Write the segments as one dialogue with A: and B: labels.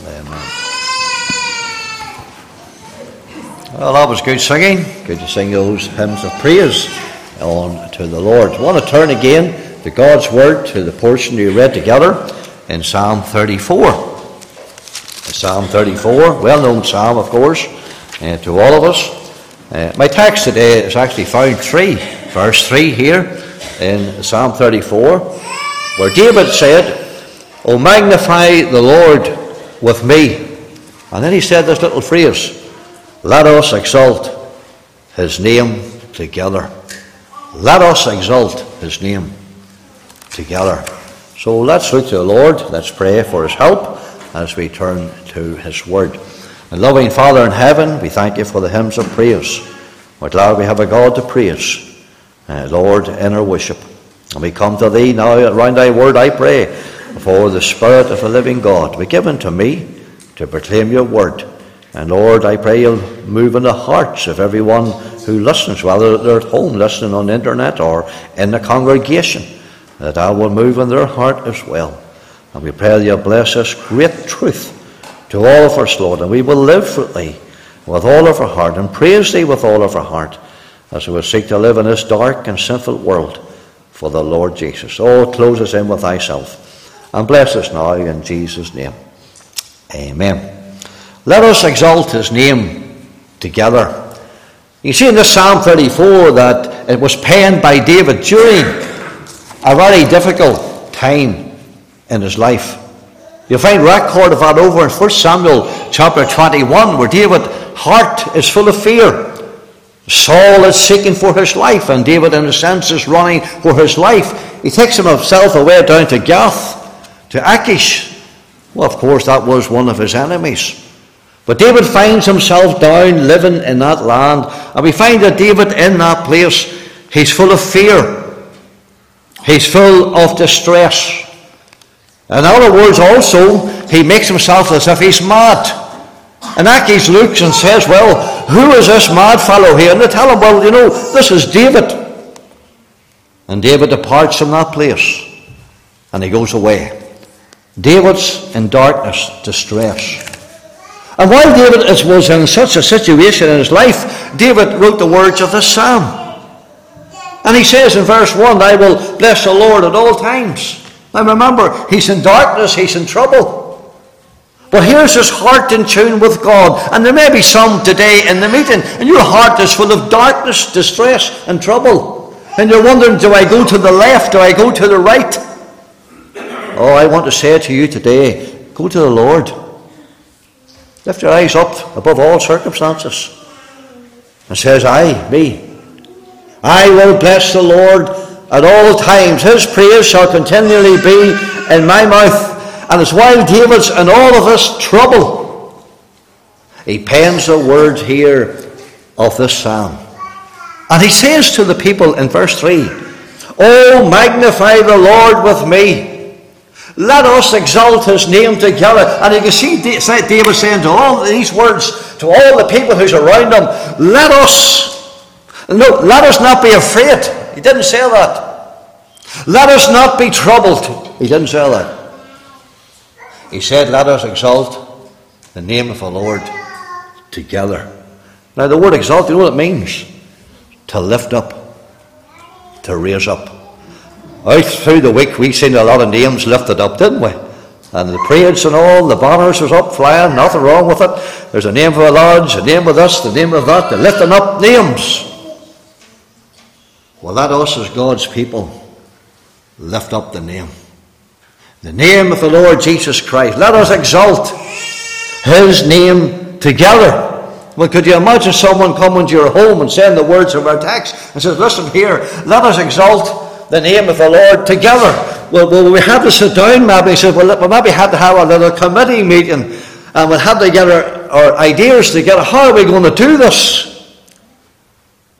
A: Amen. Well, that was good singing. Good to sing those hymns of praise on to the Lord. I want to turn again to God's Word, to the portion we read together in Psalm 34. Psalm 34, well known psalm, of course, uh, to all of us. Uh, my text today is actually found 3, verse 3 here in Psalm 34, where David said, O magnify the Lord with me. And then he said this little phrase, Let us exalt his name together. Let us exalt his name together. So let's look to the Lord. Let's pray for his help as we turn to his word. And loving Father in heaven, we thank you for the hymns of praise. We're glad we have a God to praise, uh, Lord, in our worship. And we come to thee now around thy word, I pray, for the Spirit of the living God be given to me to proclaim your word. And Lord, I pray you'll move in the hearts of everyone who listens, whether they're at home listening on the internet or in the congregation, that I will move in their heart as well. And we pray you'll bless us great truth to all of us, Lord, and we will live for thee with all of our heart and praise thee with all of our heart as we will seek to live in this dark and sinful world for the Lord Jesus. Oh, close us in with thyself. And bless us now in Jesus' name. Amen. Let us exalt his name together. You see in this Psalm 34 that it was penned by David during a very difficult time in his life. You'll find record of that over in 1 Samuel chapter 21, where David's heart is full of fear. Saul is seeking for his life, and David, in a sense, is running for his life. He takes himself away down to Gath to Achish. Well, of course, that was one of his enemies. But David finds himself down living in that land, and we find that David in that place, he's full of fear, he's full of distress. In other words, also, he makes himself as if he's mad. And Achish looks and says, Well, who is this mad fellow here? And they tell him, Well, you know, this is David. And David departs from that place and he goes away. David's in darkness, distress. And while David was in such a situation in his life, David wrote the words of this psalm. And he says in verse 1, I will bless the Lord at all times. Now remember, he's in darkness, he's in trouble. But here's his heart in tune with God. And there may be some today in the meeting, and your heart is full of darkness, distress, and trouble. And you're wondering, do I go to the left? Do I go to the right? Oh, I want to say to you today go to the Lord. Lift your eyes up above all circumstances. And says, I, me, I will bless the Lord at all times. His praise shall continually be in my mouth. And it's while David's in all of this trouble, he pens the words here of this psalm. And he says to the people in verse 3, Oh, magnify the Lord with me let us exalt his name together. And you can see David saying to all these words to all the people who's around him, let us, no, let us not be afraid. He didn't say that. Let us not be troubled. He didn't say that. He said, let us exalt the name of the Lord together. Now, the word exalt, you know what it means? To lift up, to raise up. Out through the week, we seen a lot of names lifted up, didn't we? And the parades and all, the banners was up flying, nothing wrong with it. There's a name for a lodge, a name of this, the name of that, they're lifting up names. Well, let us as God's people lift up the name. The name of the Lord Jesus Christ. Let us exalt His name together. Well, could you imagine someone coming to your home and saying the words of our text and says, Listen here, let us exalt the name of the Lord together. Well, well we have to sit down, maybe. He said, well, we maybe have to have a little committee meeting and we'll have to get our, our ideas together. How are we going to do this?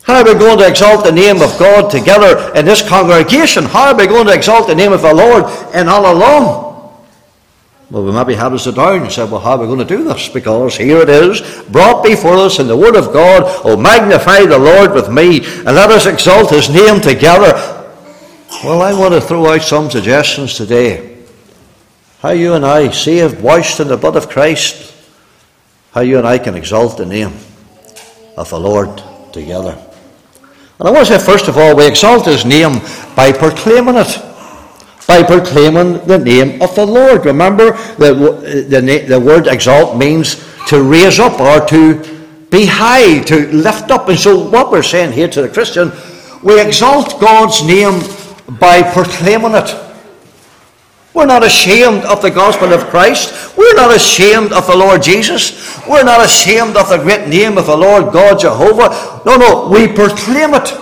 A: How are we going to exalt the name of God together in this congregation? How are we going to exalt the name of the Lord in all alone? Well, we maybe have to sit down and say, well, how are we going to do this? Because here it is, brought before us in the Word of God, Oh, magnify the Lord with me, and let us exalt His name together. Well, I want to throw out some suggestions today. How you and I, saved, washed in the blood of Christ, how you and I can exalt the name of the Lord together. And I want to say, first of all, we exalt his name by proclaiming it. By proclaiming the name of the Lord. Remember, the, the, the word exalt means to raise up or to be high, to lift up. And so, what we're saying here to the Christian, we exalt God's name by proclaiming it. We're not ashamed of the gospel of Christ. We're not ashamed of the Lord Jesus. We're not ashamed of the great name of the Lord God Jehovah. No, no, we proclaim it.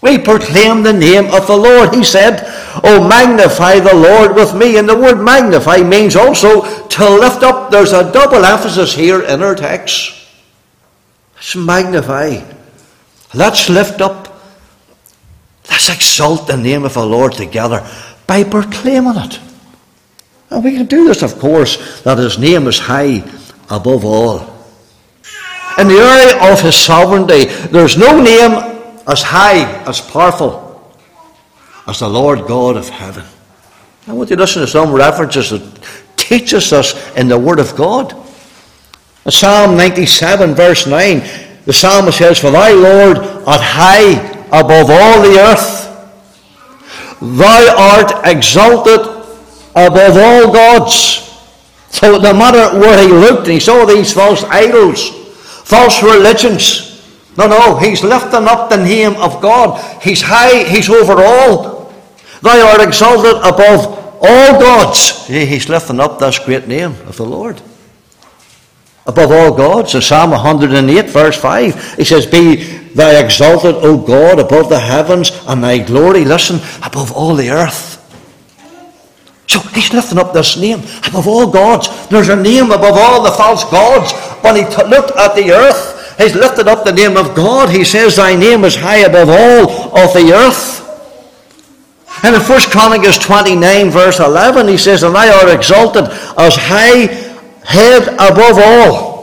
A: We proclaim the name of the Lord. He said, Oh, magnify the Lord with me. And the word magnify means also to lift up. There's a double emphasis here in our text. Let's magnify. Let's lift up. Let's exalt the name of the Lord together by proclaiming it. And we can do this, of course, that his name is high above all. In the area of his sovereignty, there's no name as high, as powerful as the Lord God of heaven. I want you to listen to some references that teaches us in the Word of God. Psalm 97, verse 9, the psalmist says, For thy Lord art high above all the earth. Thou art exalted above all gods. So no matter where he looked he saw these false idols, false religions, no, no, he's lifting up the name of God. He's high, he's over all. Thou art exalted above all gods. He's lifting up this great name of the Lord. Above all gods. In Psalm 108, verse 5, he says, Be thou exalted, O God, above the heavens, and thy glory, listen, above all the earth. So he's lifting up this name above all gods. There's a name above all the false gods. When he t- looked at the earth, He's lifted up the name of God. He says, Thy name is high above all of the earth. And in 1 Chronicles 29, verse 11, he says, And thou art exalted as high head above all.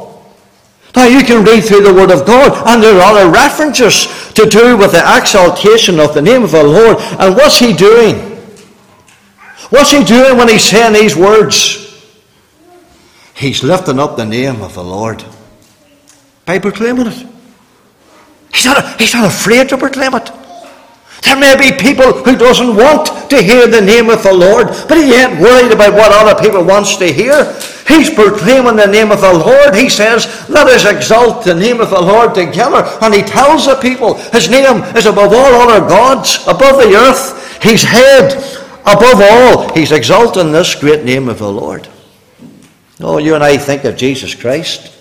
A: Now you can read through the Word of God, and there are other references to do with the exaltation of the name of the Lord. And what's he doing? What's he doing when he's saying these words? He's lifting up the name of the Lord by proclaiming it. He's not, he's not afraid to proclaim it. There may be people who doesn't want to hear the name of the Lord, but he ain't worried about what other people wants to hear. He's proclaiming the name of the Lord. He says, let us exalt the name of the Lord together. And he tells the people, his name is above all other gods, above the earth. He's head above all. He's exalting this great name of the Lord. Oh, you and I think of Jesus Christ.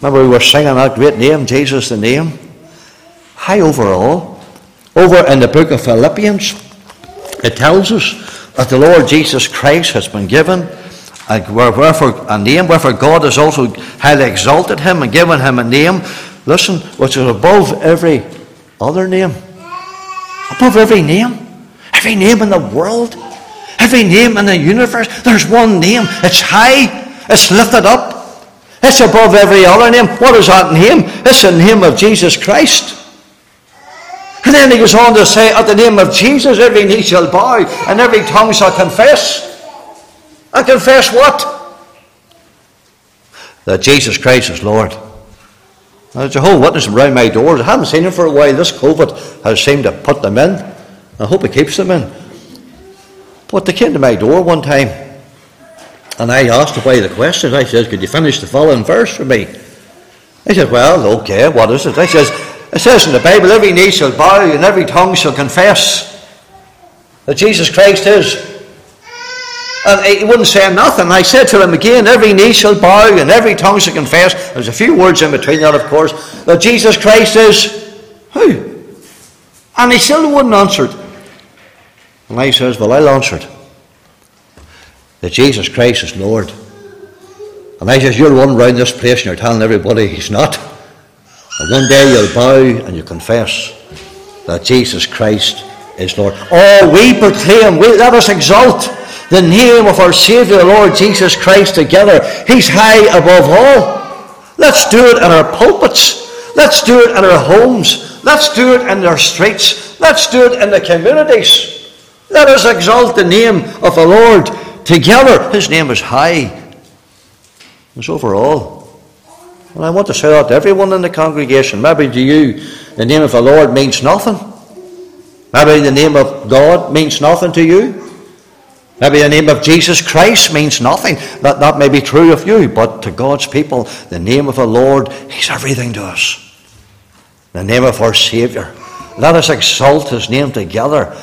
A: Remember, we were singing that great name, Jesus the name. High over all. Over in the book of Philippians, it tells us that the Lord Jesus Christ has been given a, wherefore, a name, wherefore God has also highly exalted him and given him a name, listen, which is above every other name. Above every name. Every name in the world. Every name in the universe. There's one name. It's high. It's lifted up. It's above every other name. What is that name? It's the name of Jesus Christ. And then he goes on to say, At the name of Jesus, every knee shall bow and every tongue shall confess. And confess what? That Jesus Christ is Lord. There's a whole witness around my doors. I haven't seen them for a while. This COVID has seemed to put them in. I hope it keeps them in. But they came to my door one time and I asked away the questions. I said, Could you finish the following verse for me? He said, Well, okay, what is it? I says, It says in the Bible, every knee shall bow and every tongue shall confess that Jesus Christ is. And he wouldn't say nothing. I said to him again, every knee shall bow and every tongue shall confess. There's a few words in between that, of course, that Jesus Christ is who? And he still wouldn't answer it. And I says, Well, I'll answer it that Jesus Christ is Lord. And I says, You're run round this place and you're telling everybody he's not. And one day you'll bow and you confess that Jesus Christ is Lord. Oh, we proclaim, we, let us exalt the name of our Saviour, Lord Jesus Christ, together. He's high above all. Let's do it in our pulpits. Let's do it in our homes. Let's do it in our streets. Let's do it in the communities. Let us exalt the name of the Lord together. His name is high. It's over all. And I want to say that to everyone in the congregation. Maybe to you, the name of the Lord means nothing. Maybe the name of God means nothing to you. Maybe the name of Jesus Christ means nothing. That, that may be true of you, but to God's people, the name of the Lord, is everything to us. The name of our Saviour. Let us exalt His name together.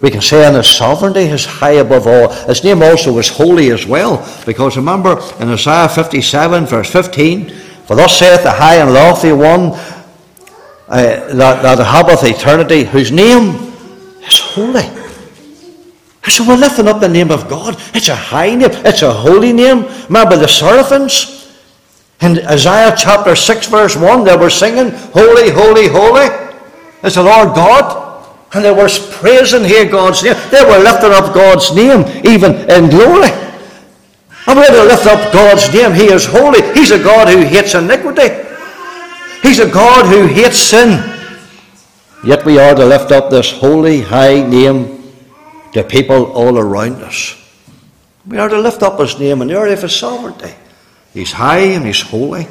A: We can say in His sovereignty is high above all. His name also is holy as well, because remember in Isaiah 57, verse 15, For thus saith the high and lofty one uh, that, that inhabiteth eternity, whose name is holy. So we're lifting up the name of God. It's a high name. It's a holy name. Remember the seraphims? In Isaiah chapter 6 verse 1, they were singing, Holy, holy, holy is the Lord God. And they were praising here God's name. They were lifting up God's name, even in glory. And we're to lift up God's name. He is holy. He's a God who hates iniquity. He's a God who hates sin. Yet we are to lift up this holy, high name to people all around us. We are to lift up his name in the area of his sovereignty. He's high and he's holy.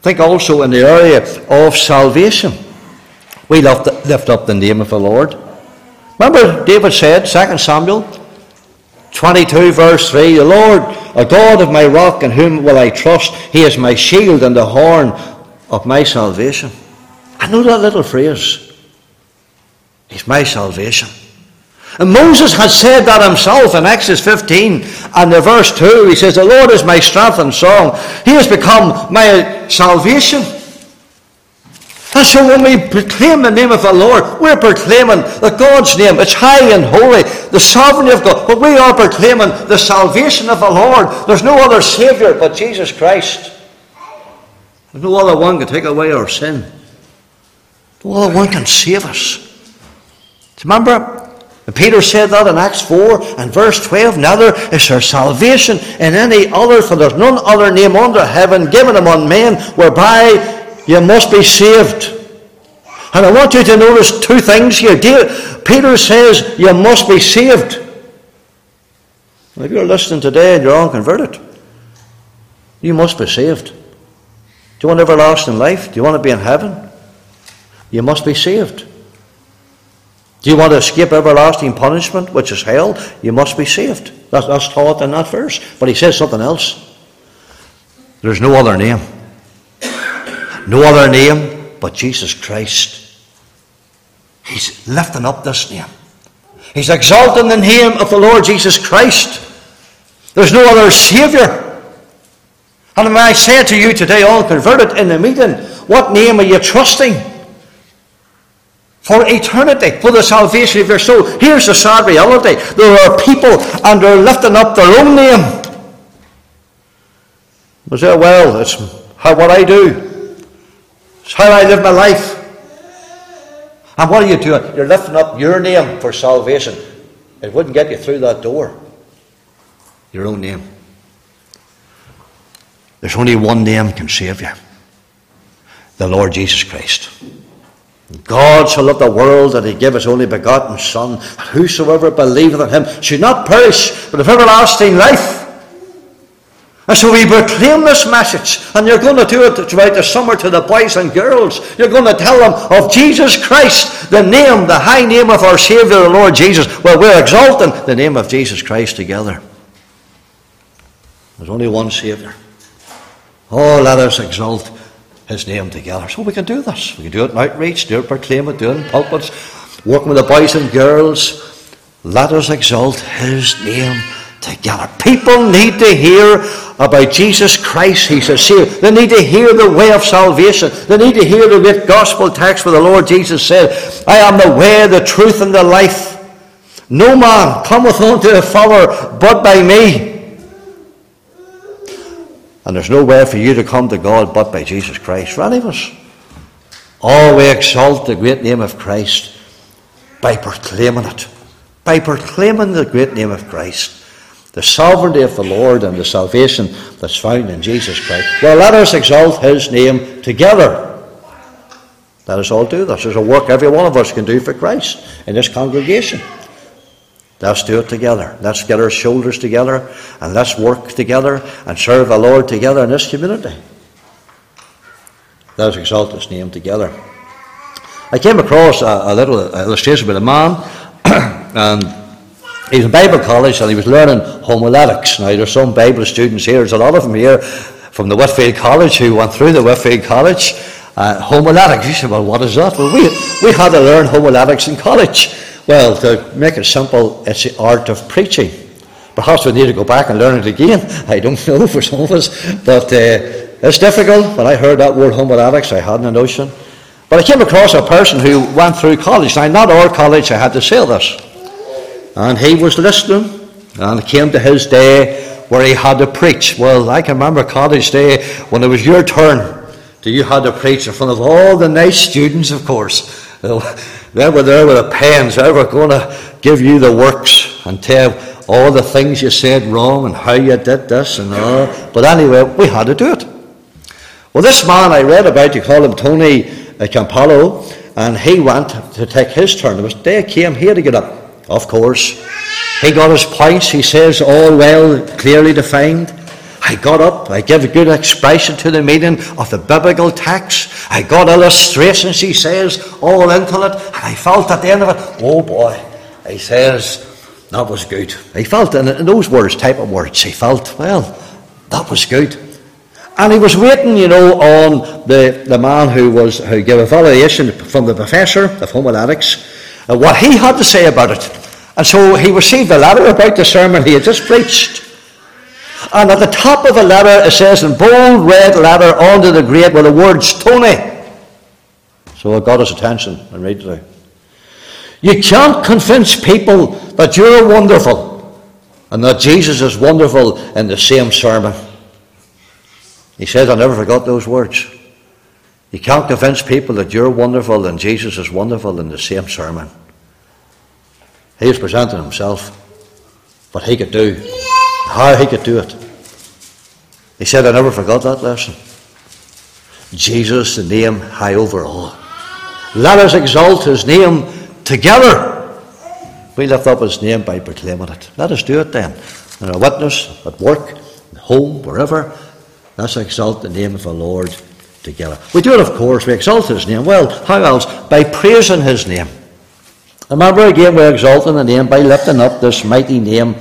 A: Think also in the area of salvation. We lift up the name of the Lord. Remember, David said, 2 Samuel 22, verse 3 The Lord, a God of my rock, in whom will I trust? He is my shield and the horn of my salvation. I know that little phrase. He's my salvation. And Moses had said that himself in Exodus 15 and the verse 2. He says, The Lord is my strength and song. He has become my salvation. And so when we proclaim the name of the Lord, we're proclaiming the God's name. It's high and holy, the sovereignty of God. But we are proclaiming the salvation of the Lord. There's no other Saviour but Jesus Christ. There's no other one can take away our sin. No other one can save us. Remember, Peter said that in Acts 4 and verse 12. Neither is there salvation in any other, for there's none other name under heaven given among men whereby you must be saved. And I want you to notice two things here. Peter says you must be saved. If you're listening today and you're unconverted, you must be saved. Do you want everlasting life? Do you want to be in heaven? You must be saved. Do you want to escape everlasting punishment, which is hell? You must be saved. That's, taught in that verse. But he says something else. There's no other name. No other name but Jesus Christ. He's lifting up this name. He's exalting the name of the Lord Jesus Christ. There's no other Saviour. And when I say to you today, all converted in the meeting, what name are you trusting? for eternity, for the salvation of your soul. Here's the sad reality there are people and they're lifting up their own name. Well, it's how what I do, how I live my life. And what are you doing? You're lifting up your name for salvation. It wouldn't get you through that door. Your own name. There's only one name can save you. The Lord Jesus Christ. God so loved the world that he gave his only begotten Son, that whosoever believeth in him should not perish, but have everlasting life. And so we proclaim this message, and you're going to do it throughout the summer to the boys and girls. You're going to tell them of Jesus Christ, the name, the high name of our Saviour, the Lord Jesus. Well, we're exalting the name of Jesus Christ together. There's only one Saviour. Oh, let us exalt his name together. So we can do this. We can do it in outreach, do it proclaim it, do it in pulpits, working with the boys and girls. Let us exalt his name together. People need to hear about Jesus Christ, He's a Savior. They need to hear the way of salvation. They need to hear the great gospel text where the Lord Jesus said, I am the way, the truth, and the life. No man cometh unto the Father but by me. And there's no way for you to come to God but by Jesus Christ for any of us. Oh, we exalt the great name of Christ by proclaiming it. By proclaiming the great name of Christ. The sovereignty of the Lord and the salvation that's found in Jesus Christ. Well, let us exalt his name together. Let us all do this. There's a work every one of us can do for Christ in this congregation. Let's do it together. Let's get our shoulders together and let's work together and serve the Lord together in this community. Let us exalt His name together. I came across a, a little illustration with a man, and he was in Bible college and he was learning homiletics. Now, there's some Bible students here, there's a lot of them here from the Whitefield College who went through the Whitefield College. Uh, homiletics. You say, well, what is that? Well, we, we had to learn homiletics in college. Well, to make it simple, it's the art of preaching. Perhaps we need to go back and learn it again. I don't know for some of us, but uh, it's difficult. When I heard that word homiletics, I hadn't a notion. But I came across a person who went through college. Now, not our college, I had to say this. And he was listening, and it came to his day where he had to preach. Well, I can remember college day when it was your turn. You had to preach in front of all the nice students, of course. They were there with the pens. They were going to give you the works and tell all the things you said wrong and how you did this and all. But anyway, we had to do it. Well, this man I read about, you call him Tony uh, Campolo, and he went to take his turn. It was day came, he had to get up. Of course, he got his points. He says all well, clearly defined. I got up, I gave a good expression to the meeting of the biblical text. I got illustrations, he says, all into it. And I felt at the end of it, oh boy, he says, that was good. He felt, in those words, type of words, he felt, well, that was good. And he was waiting, you know, on the, the man who was who gave evaluation from the professor of homiletics, uh, what he had to say about it. And so he received a letter about the sermon he had just preached. And at the top of the letter, it says in bold red letter onto the grate were the words Tony. So it got his attention and read it out. You can't convince people that you're wonderful and that Jesus is wonderful in the same sermon. He said, I never forgot those words. You can't convince people that you're wonderful and Jesus is wonderful in the same sermon. He was presenting himself, what he could do how he could do it. He said, I never forgot that lesson. Jesus, the name high over all. Let us exalt his name together. We lift up his name by proclaiming it. Let us do it then. In our witness, at work, at home, wherever. Let's exalt the name of the Lord together. We do it, of course. We exalt his name. Well, how else? By praising his name. Remember again, we're exalting the name by lifting up this mighty name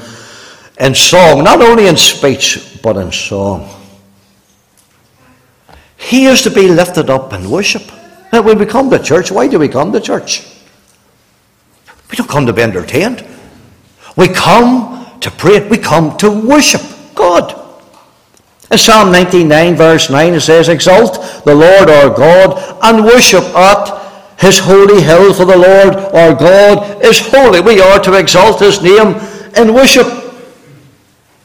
A: in song, not only in speech, but in song. He is to be lifted up in worship. Now, when we come to church, why do we come to church? We don't come to be entertained. We come to pray. We come to worship God. In Psalm 99, verse 9, it says, Exalt the Lord our God and worship at his holy hill, for the Lord our God is holy. We are to exalt his name in worship.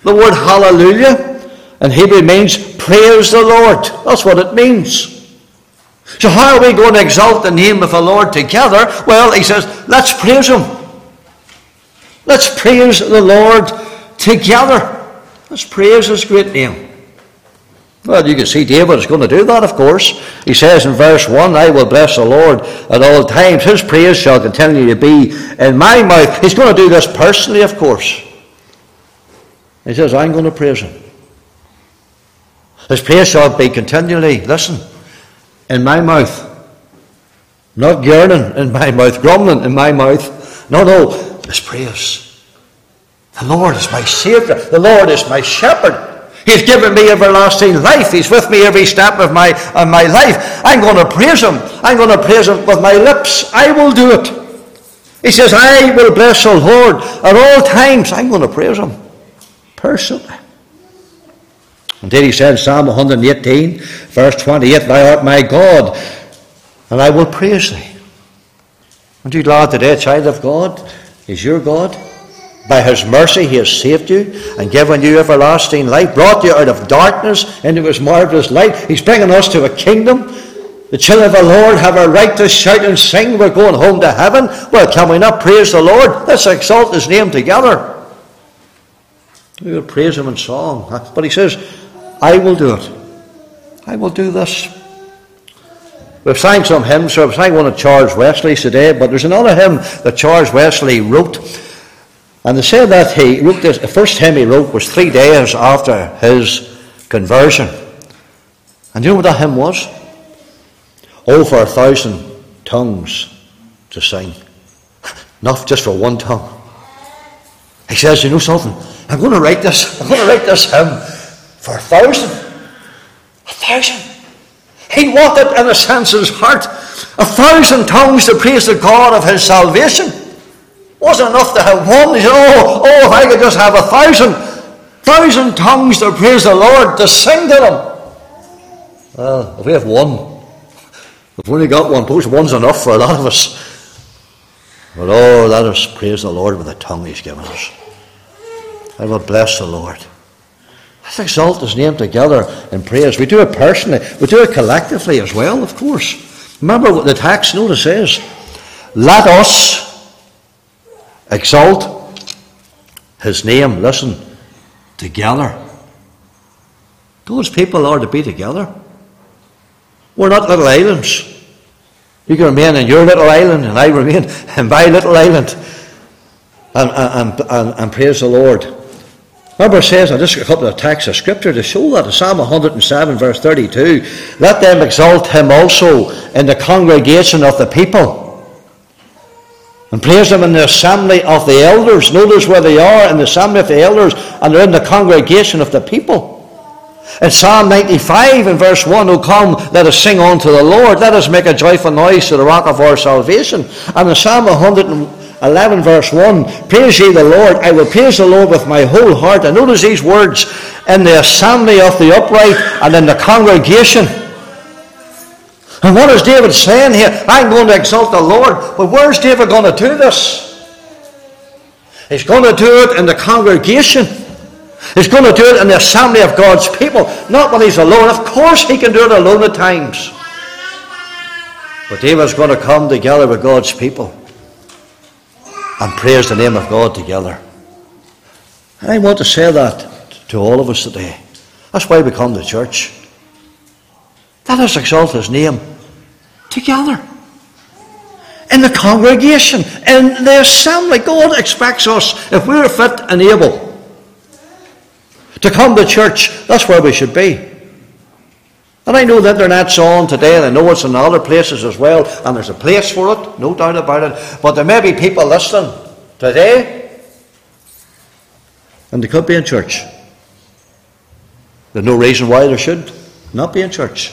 A: The word hallelujah in Hebrew means praise the Lord. That's what it means. So, how are we going to exalt the name of the Lord together? Well, he says, let's praise him. Let's praise the Lord together. Let's praise his great name. Well, you can see David is going to do that, of course. He says in verse 1, I will bless the Lord at all times. His praise shall continue to be in my mouth. He's going to do this personally, of course. He says, I'm going to praise him. His praise shall be continually, listen, in my mouth. Not yearning in my mouth, grumbling in my mouth. No, no, his praise. The Lord is my Saviour. The Lord is my shepherd. He's given me everlasting life. He's with me every step of my, of my life. I'm going to praise Him. I'm going to praise Him with my lips. I will do it. He says, I will bless the Lord at all times. I'm going to praise Him personally. And then he said in Psalm 118, verse 28, Thou art my God, and I will praise thee. Aren't you glad today, child of God? is your God. By his mercy, he has saved you and given you everlasting life, brought you out of darkness into his marvelous light. He's bringing us to a kingdom. The children of the Lord have a right to shout and sing, We're going home to heaven. Well, can we not praise the Lord? Let's exalt his name together. We will praise him in song. But he says, I will do it. I will do this. We've sang some hymns, so I've sang one of Charles Wesley's today, but there's another hymn that Charles Wesley wrote. And they said that he wrote this, the first hymn he wrote was three days after his conversion. And you know what that hymn was? Oh, for a thousand tongues to sing. Not just for one tongue. He says, you know something? I'm going to write this. I'm going to write this hymn for a thousand. A thousand. He wanted, in a sense, of his heart, a thousand tongues to praise the God of his salvation. Wasn't enough to have one. He said, oh, oh, if I could just have a thousand, thousand tongues to praise the Lord, to sing to Him. Well, if we have one, if we only got one post, one's enough for a lot of us. But oh, let us praise the Lord with the tongue He's given us. I will bless the Lord. Let's exalt His name together in praise. We do it personally, we do it collectively as well, of course. Remember what the text notice says. Let us exalt His name, listen, together. Those people are to be together. We're not little islands. You can remain in your little island, and I remain in my little island. And, and, and, and praise the Lord. Remember, says, and just a couple of texts of scripture to show that, in Psalm 107, verse 32, let them exalt him also in the congregation of the people. And praise them in the assembly of the elders. Notice where they are in the assembly of the elders, and they're in the congregation of the people. In Psalm 95 in verse 1, O come, let us sing unto the Lord, let us make a joyful noise to the rock of our salvation. And in Psalm 111 verse 1, Praise ye the Lord, I will praise the Lord with my whole heart. And notice these words, in the assembly of the upright and in the congregation. And what is David saying here? I'm going to exalt the Lord, but where's David going to do this? He's going to do it in the congregation. He's going to do it in the assembly of God's people, not when he's alone. Of course, he can do it alone at times. But David's going to come together with God's people and praise the name of God together. And I want to say that to all of us today. That's why we come to church. Let us exalt his name together. In the congregation, in the assembly. God expects us, if we're fit and able, to come to church, that's where we should be. And I know the internet's on today, and I know it's in other places as well, and there's a place for it, no doubt about it. But there may be people listening today, and they could be in church. There's no reason why they should not be in church.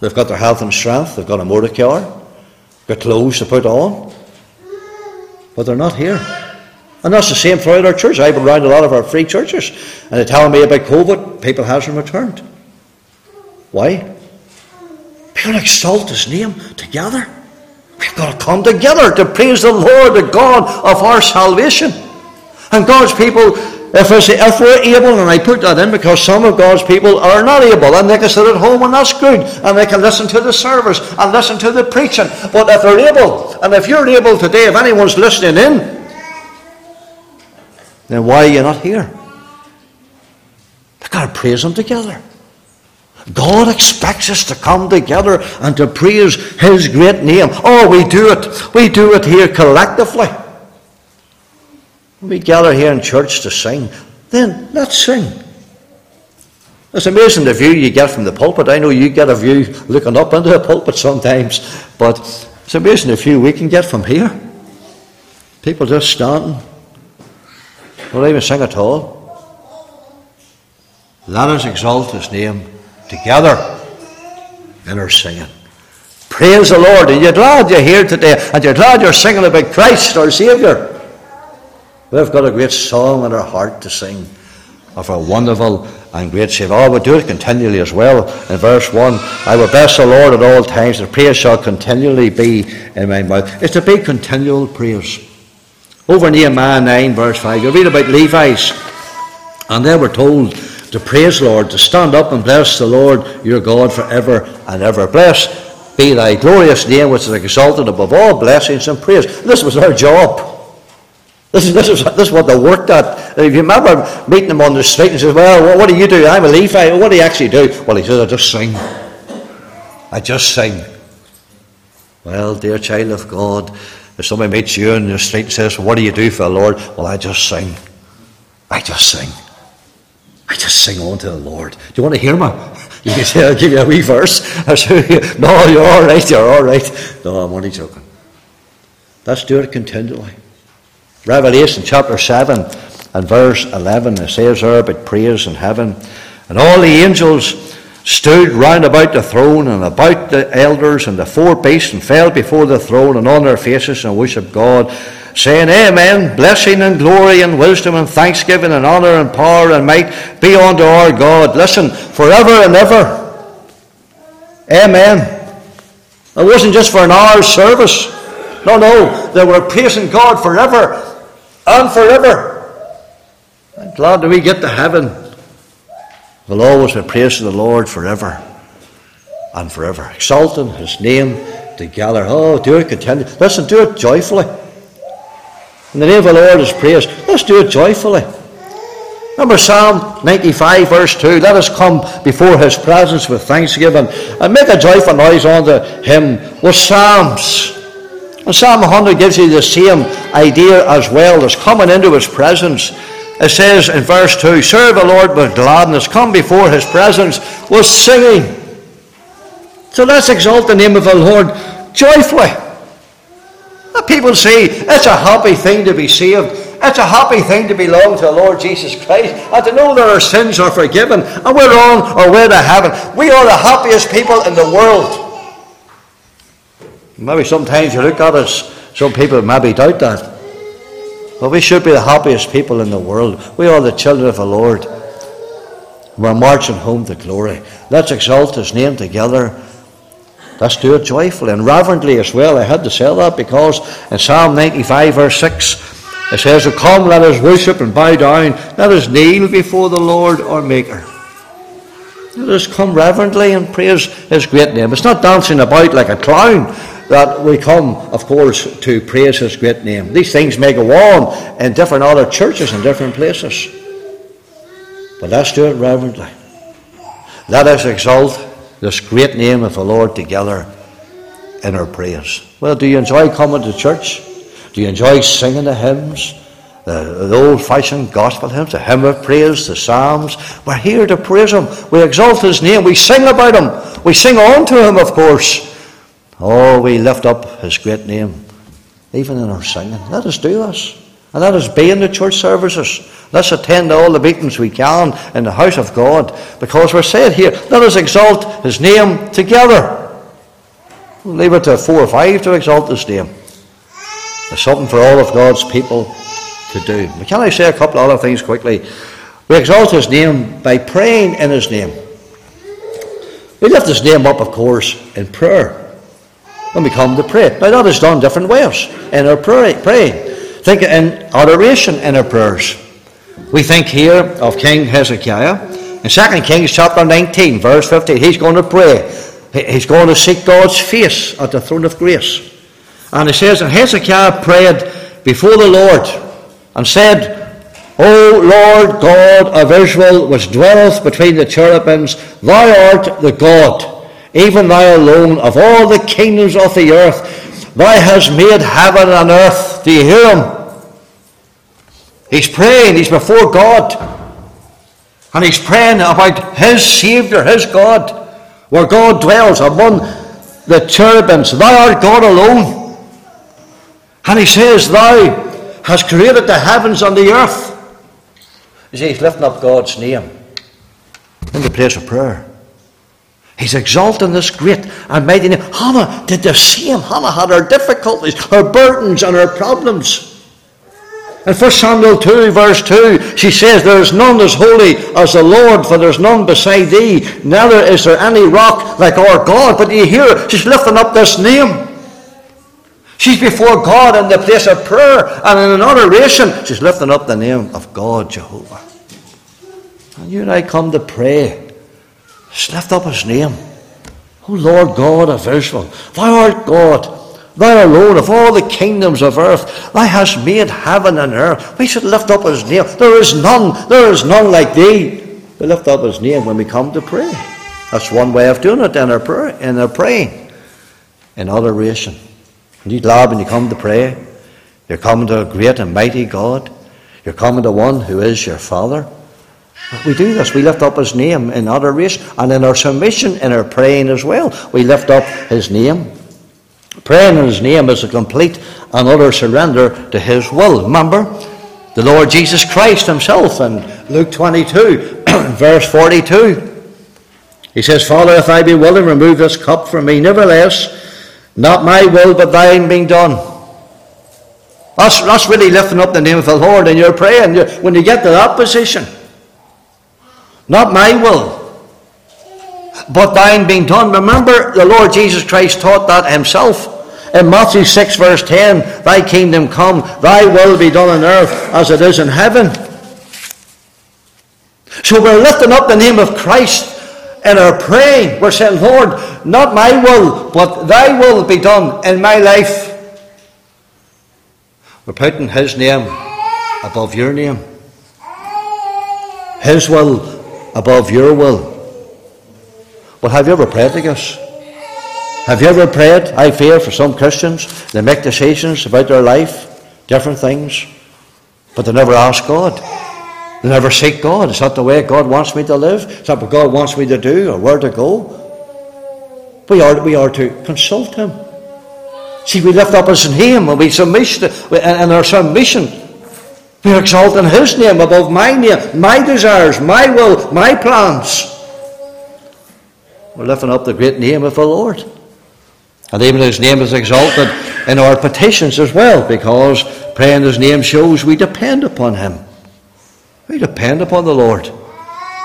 A: They've got their health and strength, they've got a motor car, got clothes to put on, but they're not here. And that's the same throughout our church. I've been around a lot of our free churches, and they're telling me about COVID, people hasn't returned. Why? To exalt His name together. We've got to come together to praise the Lord, the God of our salvation. And God's people, if, if we're able, and I put that in because some of God's people are not able, and they can sit at home and that's good, and they can listen to the service and listen to the preaching. But if they're able, and if you're able today, if anyone's listening in, then why are you not here? We've got to praise Him together. God expects us to come together and to praise His great name. Oh, we do it. We do it here collectively. We gather here in church to sing. Then let's sing. It's amazing the view you get from the pulpit. I know you get a view looking up into the pulpit sometimes, but it's amazing the view we can get from here. People just standing, don't even sing at all. Let us exalt his name together in our singing. Praise the Lord. And you're glad you're here today, and you're glad you're singing about Christ, our Saviour. We've got a great song in our heart to sing of our wonderful and great Saviour. Oh, we do it continually as well. In verse 1, I will bless the Lord at all times, the praise shall continually be in my mouth. It's to be continual praise. Over in Nehemiah 9, verse 5, you read about Levites, and they were told to praise Lord, to stand up and bless the Lord your God forever and ever. Blessed be thy glorious name, which is exalted above all blessings and praise. This was their job. This is, this, is, this is what they worked at. If you remember meeting them on the street and says, Well, what do you do? I'm a Levite. What do you actually do? Well, he says, I just sing. I just sing. Well, dear child of God, If somebody meets you in the street and says, What do you do for the Lord? Well, I just sing. I just sing. I just sing on to the Lord. Do you want to hear me? You can say, I'll give you a wee verse. I say, No, you're all right, you're all right. No, I'm only joking. Let's do it continually. Revelation chapter 7 and verse 11, it says there about praise in heaven. And all the angels stood round about the throne and about the elders and the four beasts and fell before the throne and on their faces and worshipped God, saying, Amen, blessing and glory and wisdom and thanksgiving and honour and power and might be unto our God. Listen, forever and ever. Amen. It wasn't just for an hour's service. No, no, they were praising God forever and forever. I'm glad that we get to heaven. We'll always be praising the Lord forever and forever. Exalting his name together. Oh, do it continue. Listen, do it joyfully. In the name of the Lord is praised. Let's do it joyfully. Remember Psalm 95, verse 2. Let us come before his presence with thanksgiving and make a joyful noise unto him with psalms. And Psalm 100 gives you the same idea as well as coming into his presence it says in verse 2 Serve the Lord with gladness, come before his presence with singing. So let's exalt the name of the Lord joyfully. People say it's a happy thing to be saved. It's a happy thing to belong to the Lord Jesus Christ and to know that our sins are forgiven and we're on our way to heaven. We are the happiest people in the world. Maybe sometimes you look at us, some people maybe doubt that. But we should be the happiest people in the world. We are the children of the Lord. We're marching home to glory. Let's exalt His name together. Let's do it joyfully and reverently as well. I had to say that because in Psalm 95, verse 6, it says, Come, let us worship and bow down. Let us kneel before the Lord our Maker. Let us come reverently and praise His great name. It's not dancing about like a clown that we come, of course, to praise His great name. These things may go on in different other churches in different places. But let's do it reverently. Let us exalt this great name of the Lord together in our praise. Well, do you enjoy coming to church? Do you enjoy singing the hymns? The, the old fashioned gospel hymns, the hymn of praise, the psalms. We're here to praise Him. We exalt His name. We sing about Him. We sing on to Him, of course. Oh, we lift up His great name, even in our singing. Let us do this. And let us be in the church services. Let's attend all the meetings we can in the house of God. Because we're said here, let us exalt His name together. We'll leave it to four or five to exalt His name. There's something for all of God's people to do. But can I say a couple of other things quickly? We exalt His name by praying in His name. We lift His name up, of course, in prayer when we come to pray. Now that is done different ways in our pray, praying. Think in adoration in our prayers. We think here of King Hezekiah. In 2 Kings chapter 19, verse 15, he's going to pray. He's going to seek God's face at the throne of grace. And it says, And Hezekiah prayed before the Lord and said, O Lord God of Israel, which dwelleth between the cherubims, thou art the God even thou alone, of all the kingdoms of the earth, thou hast made heaven and earth. Do you hear him? He's praying, he's before God. And he's praying about his Saviour, his God, where God dwells among the cherubims. Thou art God alone. And he says, Thou hast created the heavens and the earth. You see, he's lifting up God's name in the place of prayer. He's exalting this great and mighty name. Hannah did the same. Hannah had her difficulties, her burdens, and her problems. In 1 Samuel 2, verse 2, she says, There is none as holy as the Lord, for there is none beside thee, neither is there any rock like our God. But you hear, she's lifting up this name. She's before God in the place of prayer, and in an adoration, she's lifting up the name of God, Jehovah. And you and I come to pray. Lift up his name. O Lord God of Israel, thou art God. Thou alone of all the kingdoms of earth, thou hast made heaven and earth. We should lift up his name. There is none, there is none like thee. We lift up his name when we come to pray. That's one way of doing it in our prayer, in our praying, in adoration. you glad when you come to pray? You're coming to a great and mighty God. You're coming to one who is your Father. We do this. We lift up His name in adoration and in our submission, in our praying as well. We lift up His name. Praying in His name is a complete and utter surrender to His will. Remember, the Lord Jesus Christ Himself in Luke 22, verse 42. He says, Father, if I be willing, remove this cup from me. Nevertheless, not my will, but thine being done. That's, that's really lifting up the name of the Lord and you're praying. When you get to that position, not my will, but thine being done. Remember, the Lord Jesus Christ taught that himself. In Matthew 6, verse 10, Thy kingdom come, Thy will be done on earth as it is in heaven. So we're lifting up the name of Christ in our praying. We're saying, Lord, not my will, but thy will be done in my life. We're putting his name above your name. His will above your will. But have you ever prayed like this? Have you ever prayed? I fear for some Christians, they make decisions about their life, different things, but they never ask God. They never seek God. Is that the way God wants me to live? Is that what God wants me to do or where to go? We are, we are to consult Him. See, we lift up His name and we submission, and our submission, we're exalting His name above my name, my desires, my will, my plans. We're lifting up the great name of the Lord. And even His name is exalted in our petitions as well, because praying His name shows we depend upon Him. We depend upon the Lord.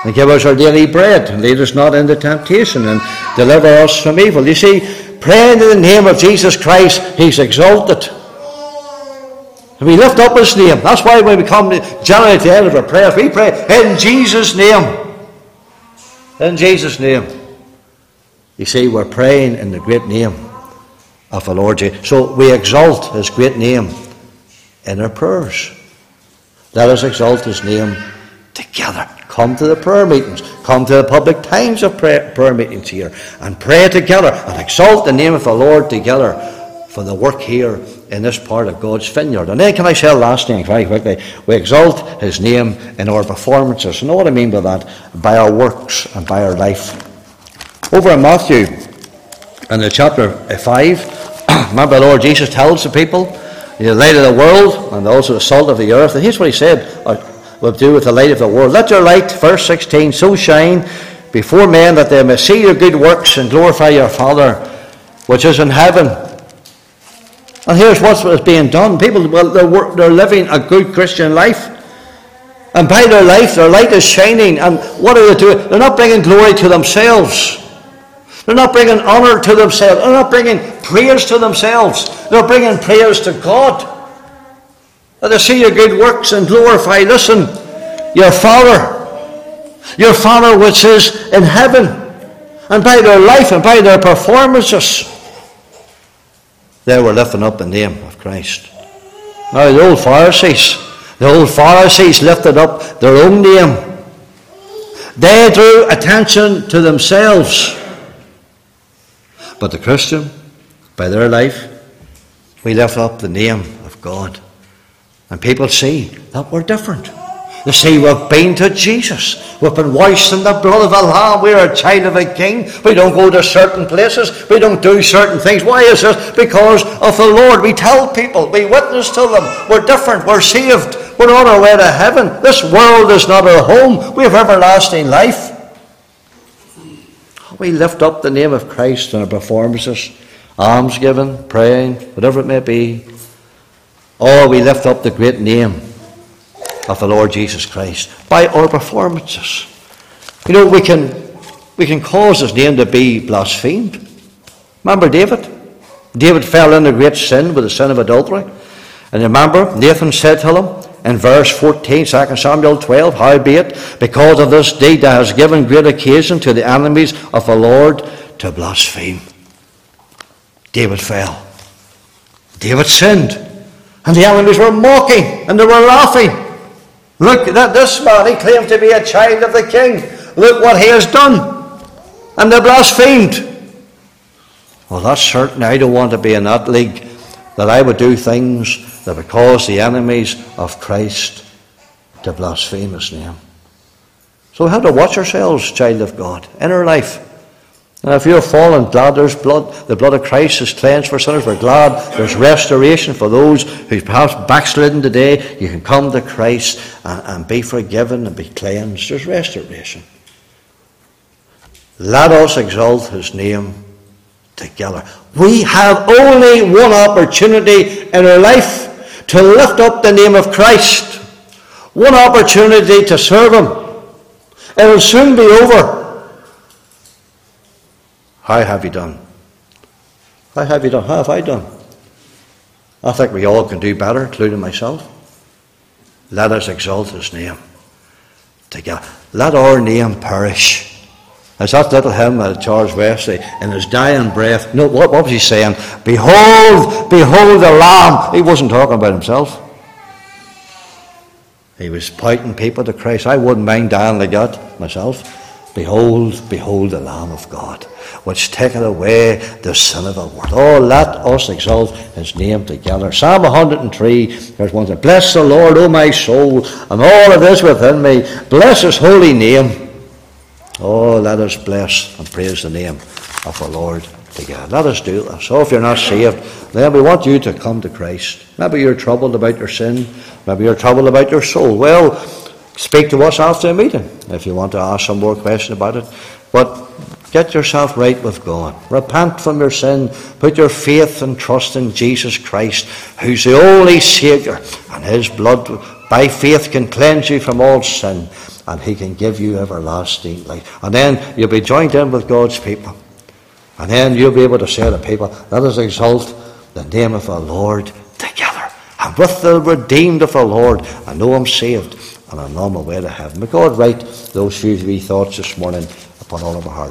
A: And give us our daily bread, and lead us not into temptation, and deliver us from evil. You see, praying in the name of Jesus Christ, He's exalted. And we lift up His name. That's why when we come generally to the end of our prayers, we pray in Jesus' name. In Jesus' name. You see, we're praying in the great name of the Lord Jesus. So we exalt His great name in our prayers. Let us exalt his name together. Come to the prayer meetings. Come to the public times of prayer, prayer meetings here and pray together and exalt the name of the Lord together for the work here in this part of God's vineyard. And then can I say last thing very quickly? We exalt his name in our performances. You know what I mean by that? By our works and by our life. Over in Matthew, in the chapter 5, remember the Lord Jesus tells the people, the light of the world and also the salt of the earth. And here's what he said will do with the light of the world. Let your light, verse 16, so shine before men that they may see your good works and glorify your Father which is in heaven. And here's what's being done. People, well, they're, they're living a good Christian life. And by their life, their light is shining. And what are they doing? They're not bringing glory to themselves. They're not bringing honour to themselves. They're not bringing prayers to themselves. They're bringing prayers to God. That they see your good works and glorify, listen, your Father. Your Father which is in heaven. And by their life and by their performances, they were lifting up the name of Christ. Now, the old Pharisees, the old Pharisees lifted up their own name. They drew attention to themselves. But the Christian, by their life, we lift up the name of God. And people see that we're different. They see we've been to Jesus. We've been washed in the blood of Lamb. We're a child of a king. We don't go to certain places. We don't do certain things. Why is this? Because of the Lord. We tell people. We witness to them. We're different. We're saved. We're on our way to heaven. This world is not our home. We have everlasting life. We lift up the name of Christ in our performances, almsgiving, praying, whatever it may be. Oh, we lift up the great name of the Lord Jesus Christ by our performances. You know, we can we can cause his name to be blasphemed. Remember David? David fell into great sin with the sin of adultery. And remember, Nathan said to him, in verse 14, 2 Samuel 12, Howbeit, because of this deed thou hast given great occasion to the enemies of the Lord to blaspheme. David fell. David sinned. And the enemies were mocking and they were laughing. Look at this man, he claimed to be a child of the king. Look what he has done. And they blasphemed. Well, that's certain. I don't want to be in that league that I would do things that would cause the enemies of Christ to blaspheme his name. So we have to watch ourselves, child of God, in our life. And if you're fallen, glad there's blood. The blood of Christ is cleansed for sinners. We're glad there's restoration for those who perhaps backslidden today. You can come to Christ and, and be forgiven and be cleansed. There's restoration. Let us exalt his name together. We have only one opportunity in our life to lift up the name of Christ. One opportunity to serve him. It will soon be over. How have you done? How have you done? How have I done? I think we all can do better, including myself. Let us exalt his name together. Let our name perish. As that little hymn that Charles Wesley, in his dying breath, no, what, what was he saying? Behold, behold the Lamb. He wasn't talking about himself. He was pointing people to Christ. I wouldn't mind dying like that myself. Behold, behold the Lamb of God, which taketh away the sin of the world. Oh, let us exalt his name together. Psalm 103, there's one that bless the Lord, O my soul, and all that is within me. Bless his holy name. Oh, let us bless and praise the name of the Lord together. Let us do this. So if you're not saved, then we want you to come to Christ. Maybe you're troubled about your sin. Maybe you're troubled about your soul. Well, speak to us after the meeting if you want to ask some more questions about it. But get yourself right with God. Repent from your sin. Put your faith and trust in Jesus Christ, who's the only Saviour, and His blood by faith can cleanse you from all sin, and He can give you everlasting life. And then you'll be joined in with God's people. And then you'll be able to say to people, let us exalt the name of the Lord together. And with the redeemed of the Lord, I know I'm saved on my way to heaven. May God write those few wee thoughts this morning upon all of our hearts.